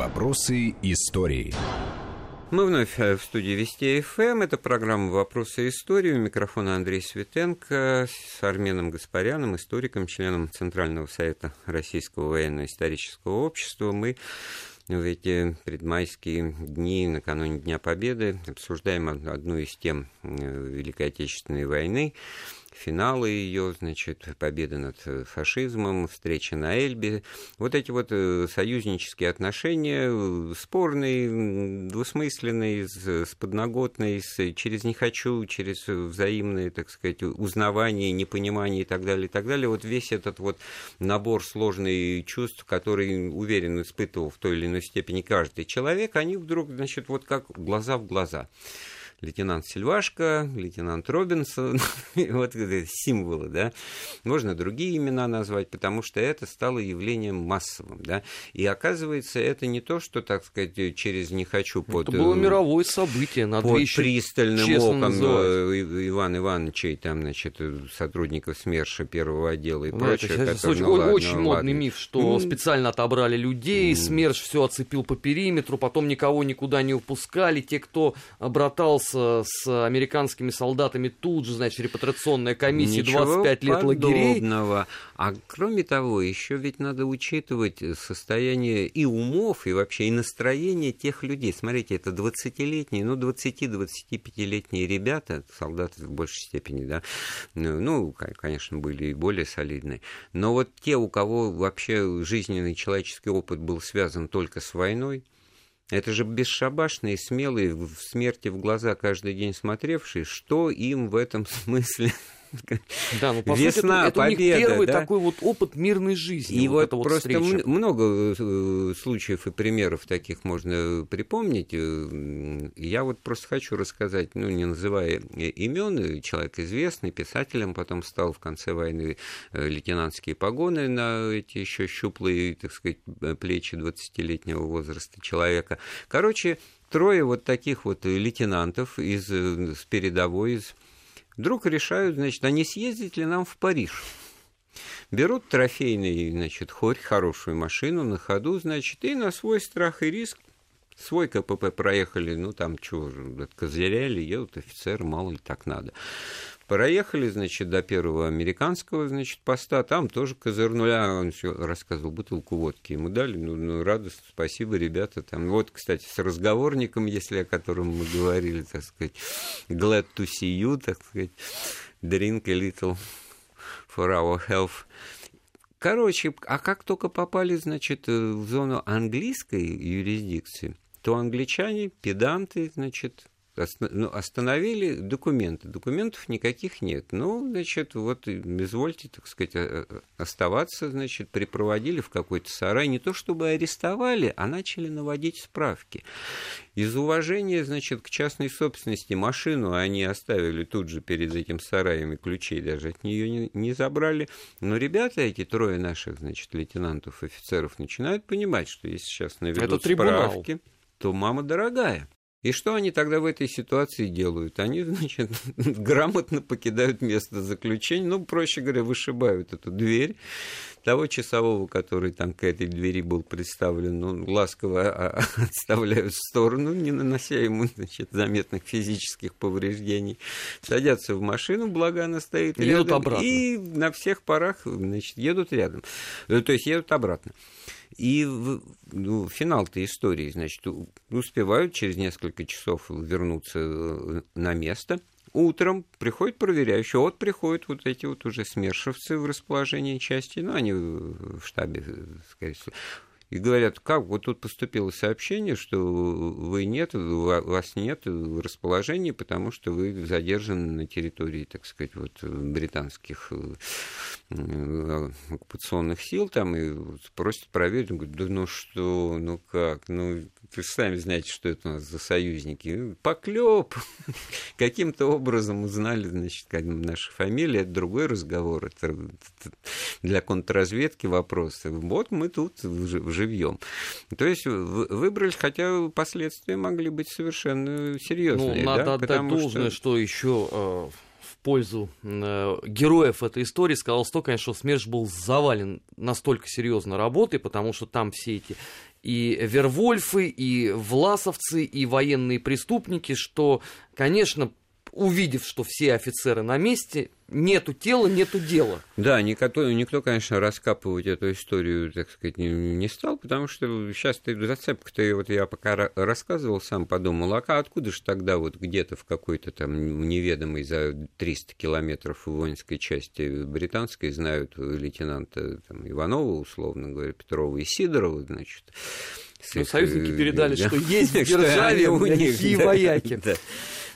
Вопросы истории. Мы вновь э, в студии Вести ФМ. Это программа «Вопросы истории». У микрофона Андрей Светенко с Арменом Гаспаряном, историком, членом Центрального совета Российского военно-исторического общества. Мы в эти предмайские дни, накануне Дня Победы, обсуждаем одну из тем э, Великой Отечественной войны, финалы ее, значит, победа над э, фашизмом, встреча на Эльбе. Вот эти вот э, союзнические отношения, э, спорные, двусмысленные, с подноготной, с, через «не хочу», через взаимное, так сказать, узнавание, непонимание и так далее, и так далее. Вот весь этот вот набор сложных чувств, который, уверен, испытывал в той или иной степени каждый человек, они вдруг, значит, вот как глаза в глаза лейтенант Сильвашко, лейтенант Робинсон, вот символы, да. Можно другие имена назвать, потому что это стало явлением массовым, да. И оказывается, это не то, что, так сказать, через «не хочу» под... Это было э, мировое событие, надо под пристальным оком называть. Ивана Ивановича и там, значит, сотрудников СМЕРШа первого отдела и ну, прочее. Это который, очень, ну, ладно, очень ну, модный ладно. миф, что mm. специально отобрали людей, mm. СМЕРШ все оцепил по периметру, потом никого никуда не упускали, те, кто обратался с американскими солдатами тут же, значит, репатрационная комиссия, Ничего 25 лет подобного. лагерей. А кроме того, еще ведь надо учитывать состояние и умов, и вообще и настроение тех людей. Смотрите, это 20-летние, ну, 20-25-летние ребята, солдаты в большей степени, да, ну, конечно, были и более солидные. Но вот те, у кого вообще жизненный человеческий опыт был связан только с войной, это же бесшабашные, смелые, в смерти в глаза каждый день смотревшие, что им в этом смысле да, ну, по Весна, сути, это, это победа, у них первый да? такой вот опыт мирной жизни. И вот, вот просто встреча. много э, случаев и примеров таких можно припомнить. Э, я вот просто хочу рассказать, ну, не называя имен, человек известный, писателем потом стал в конце войны э, лейтенантские погоны на эти еще щуплые, так сказать, плечи 20-летнего возраста человека. Короче, трое вот таких вот лейтенантов из, с передовой, из вдруг решают, значит, а не съездить ли нам в Париж? Берут трофейный, значит, хорь, хорошую машину на ходу, значит, и на свой страх и риск свой КПП проехали, ну там что, козыряли, едут офицеры, мало ли так надо. Проехали, значит, до первого американского, значит, поста, там тоже козырнули, а он все рассказывал, бутылку водки ему дали, ну, ну, радостно, спасибо, ребята, там, вот, кстати, с разговорником, если о котором мы говорили, так сказать, glad to see you, так сказать, drink a little for our health. Короче, а как только попали, значит, в зону английской юрисдикции, то англичане, педанты, значит, ну, остановили документы. Документов никаких нет. Ну, значит, вот извольте, так сказать, оставаться, значит, припроводили в какой-то сарай. Не то чтобы арестовали, а начали наводить справки. Из уважения, значит, к частной собственности машину они оставили тут же перед этим сараем, и ключей даже от нее не, не забрали. Но ребята, эти трое наших, значит, лейтенантов, офицеров, начинают понимать, что если сейчас наведут Это справки, то мама дорогая. И что они тогда в этой ситуации делают? Они, значит, грамотно покидают место заключения, ну, проще говоря, вышибают эту дверь. Того часового, который там к этой двери был представлен, ну, ласково а, отставляют в сторону, не нанося ему, значит, заметных физических повреждений. Садятся в машину, благо она стоит и рядом. Обратно. И на всех парах, значит, едут рядом. Э, то есть едут обратно. И ну, финал-то истории, значит, успевают через несколько часов вернуться э, на место. Утром приходит проверяющий, вот приходят вот эти вот уже смершивцы в расположении части, ну, они в штабе, скорее всего, и говорят, как вот тут поступило сообщение, что вы нет, вас нет в расположении, потому что вы задержаны на территории, так сказать, вот британских э, оккупационных сил там и просят проверить. Он говорит, да ну что, ну как, ну вы сами знаете, что это у нас за союзники. Поклеп. Каким-то образом узнали, значит, как наша фамилия, это другой разговор. Это для контрразведки вопросы. Вот мы тут живьем. То есть выбрали, хотя последствия могли быть совершенно серьезные. Ну, надо да? отдать Потому должное, что, что еще э, в пользу э, героев этой истории сказал то, конечно, что СМЕРШ был завален настолько серьезно работой, потому что там все эти и вервольфы, и власовцы, и военные преступники, что, конечно, увидев, что все офицеры на месте, нету тела, нету дела. Да, никто, никто, конечно, раскапывать эту историю, так сказать, не, не стал, потому что сейчас ты зацепка-то, вот я пока рассказывал, сам подумал, а откуда же тогда вот где-то в какой-то там неведомой за 300 километров воинской части британской знают лейтенанта там, Иванова, условно говоря, Петрова и Сидорова, значит, ну, союзники передали, что есть в державе у них вояки.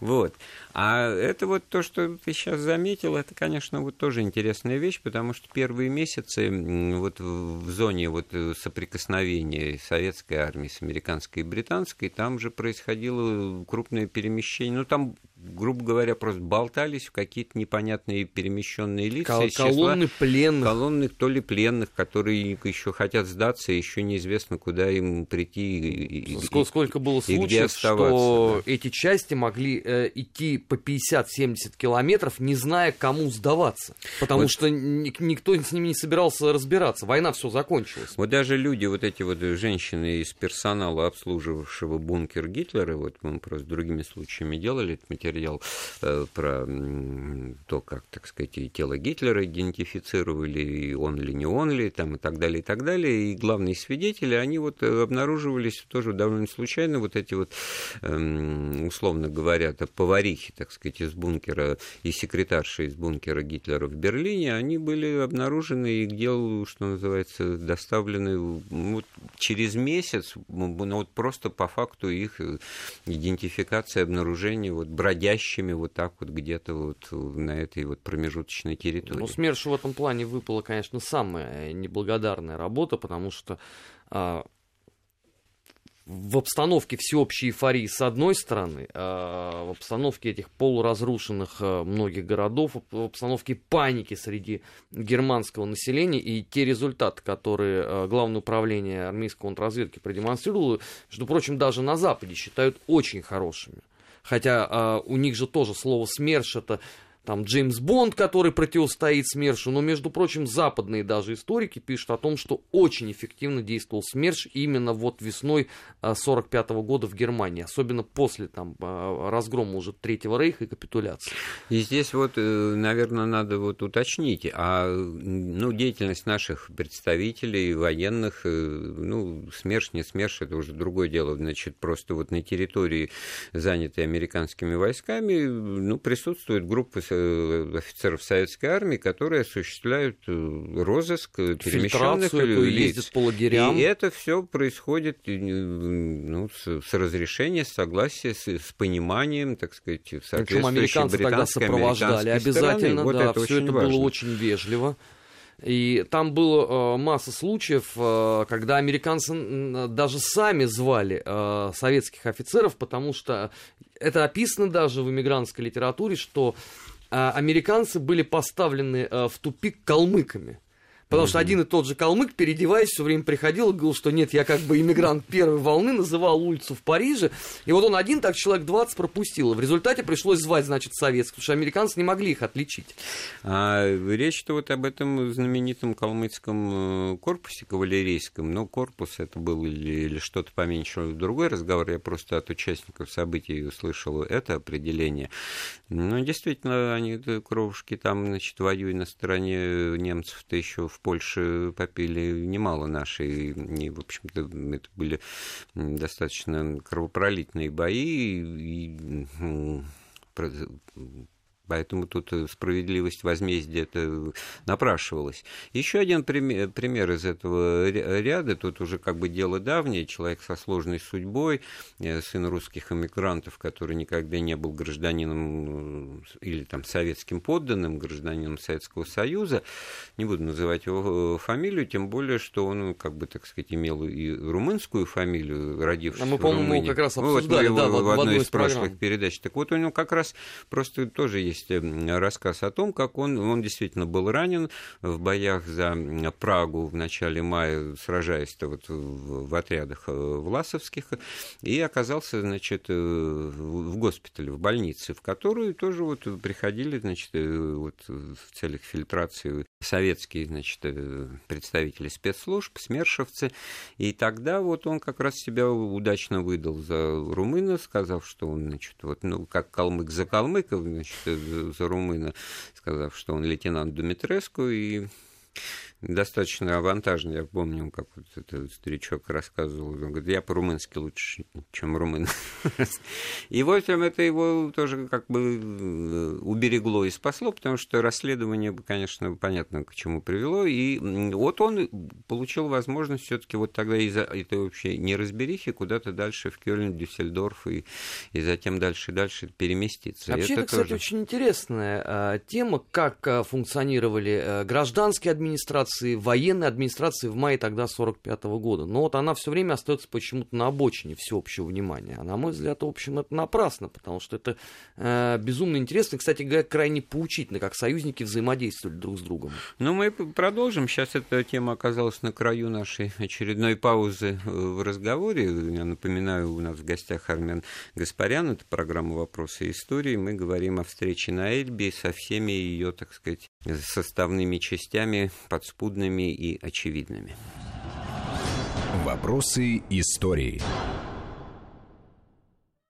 Вот. А это вот то, что ты сейчас заметил, это, конечно, вот тоже интересная вещь, потому что первые месяцы вот в зоне вот соприкосновения советской армии с американской и британской, там же происходило крупное перемещение. Ну, там грубо говоря, просто болтались в какие-то непонятные перемещенные лица. Кол- колонны числа, пленных. Колонны то ли пленных, которые еще хотят сдаться, еще неизвестно, куда им прийти. И, сколько, сколько было случаев, что да. эти части могли э, идти по 50-70 километров, не зная, кому сдаваться. Потому вот. что никто с ними не собирался разбираться. Война все закончилась. Вот даже люди, вот эти вот женщины из персонала, обслуживавшего бункер Гитлера, вот мы просто другими случаями делали этот материал, материал э, про то, как, так сказать, и тело Гитлера идентифицировали, и он ли, не он ли, там, и так далее, и так далее. И главные свидетели, они вот э, обнаруживались тоже довольно случайно, вот эти вот, эм, условно говоря, поварихи, так сказать, из бункера и секретарши из бункера Гитлера в Берлине, они были обнаружены и к делу, что называется, доставлены вот через месяц, ну, вот просто по факту их э, идентификации, обнаружения вот бродячих бродящими вот так вот где-то вот на этой вот промежуточной территории. Ну, СМЕРШу в этом плане выпала, конечно, самая неблагодарная работа, потому что а, в обстановке всеобщей эйфории с одной стороны, а в обстановке этих полуразрушенных а, многих городов, в обстановке паники среди германского населения и те результаты, которые а, Главное управление армейской контрразведки продемонстрировало, между прочим, даже на Западе считают очень хорошими. Хотя э, у них же тоже слово СМЕРШ это там Джеймс Бонд, который противостоит СМЕРШу, но, между прочим, западные даже историки пишут о том, что очень эффективно действовал СМЕРШ именно вот весной 1945 -го года в Германии, особенно после там разгрома уже Третьего Рейха и капитуляции. И здесь вот, э, наверное, надо вот уточнить, а ну, деятельность наших представителей, военных, э, ну, СМЕРШ, не СМЕРШ, это уже другое дело, значит, просто вот на территории, занятой американскими войсками, ну, присутствуют группы Э, офицеров советской армии, которые осуществляют э, розыск перемещенных лиц. по лагерям. И это все происходит э, ну, с, с разрешения, с согласия, с, с пониманием, так сказать, Причем американцы тогда сопровождали обязательно, вот да, все это важно. было очень вежливо. И там было э, масса случаев, э, когда американцы даже сами звали э, советских офицеров, потому что это описано даже в иммигрантской литературе, что американцы были поставлены а, в тупик калмыками. Потому что один и тот же калмык, переодеваясь, все время приходил и говорил, что нет, я как бы иммигрант первой волны, называл улицу в Париже. И вот он один так человек 20 пропустил. В результате пришлось звать, значит, советских, потому что американцы не могли их отличить. А речь-то вот об этом знаменитом калмыцком э, корпусе кавалерийском. Ну, корпус это был или, или что-то поменьше. Другой разговор. Я просто от участников событий услышал это определение. Ну, действительно, они, кровушки там, значит, воюя на стороне немцев-то еще в Польше попили немало нашей, и, в общем-то, это были достаточно кровопролитные бои, и, Поэтому тут э, справедливость возмездия это напрашивалась. Еще один пример, пример из этого ряда, тут уже как бы дело давнее, человек со сложной судьбой, э, сын русских эмигрантов, который никогда не был гражданином э, или там советским подданным, гражданином Советского Союза, не буду называть его фамилию, тем более, что он, как бы, так сказать, имел и румынскую фамилию, родившись а мы, в Румынии. как раз обсуждали, ну, вот мы его да, в одной из, из прошлых передач. Так вот, у него как раз просто тоже есть есть рассказ о том, как он, он действительно был ранен в боях за Прагу в начале мая, сражаясь вот в, в отрядах власовских, и оказался, значит, в госпитале, в больнице, в которую тоже вот приходили, значит, вот в целях фильтрации советские, значит, представители спецслужб, смершевцы, и тогда вот он как раз себя удачно выдал за румына, сказав, что он, значит, вот, ну, как калмык за калмыков, значит, за румына, сказав, что он лейтенант Думитреску, и достаточно авантажно. Я помню, как вот этот старичок рассказывал. Он говорит, я по-румынски лучше, чем румын. И вот это его тоже как бы э, уберегло и спасло, потому что расследование, конечно, понятно, к чему привело. И вот он получил возможность все таки вот тогда из-за этой вообще неразберихи куда-то дальше в Кёльн, Дюссельдорф и, и затем дальше и дальше переместиться. Вообще, это, это кстати, тоже... очень интересная а, тема, как а, функционировали гражданские администрации, администрации, военной администрации в мае тогда 45 -го года. Но вот она все время остается почему-то на обочине всеобщего внимания. А на мой взгляд, в общем, это напрасно, потому что это э, безумно интересно. Кстати крайне поучительно, как союзники взаимодействовали друг с другом. Ну, мы продолжим. Сейчас эта тема оказалась на краю нашей очередной паузы э, в разговоре. Я напоминаю, у нас в гостях Армен Гаспарян. Это программа «Вопросы истории». Мы говорим о встрече на Эльбе со всеми ее, так сказать, составными частями, подспудными и очевидными. Вопросы истории.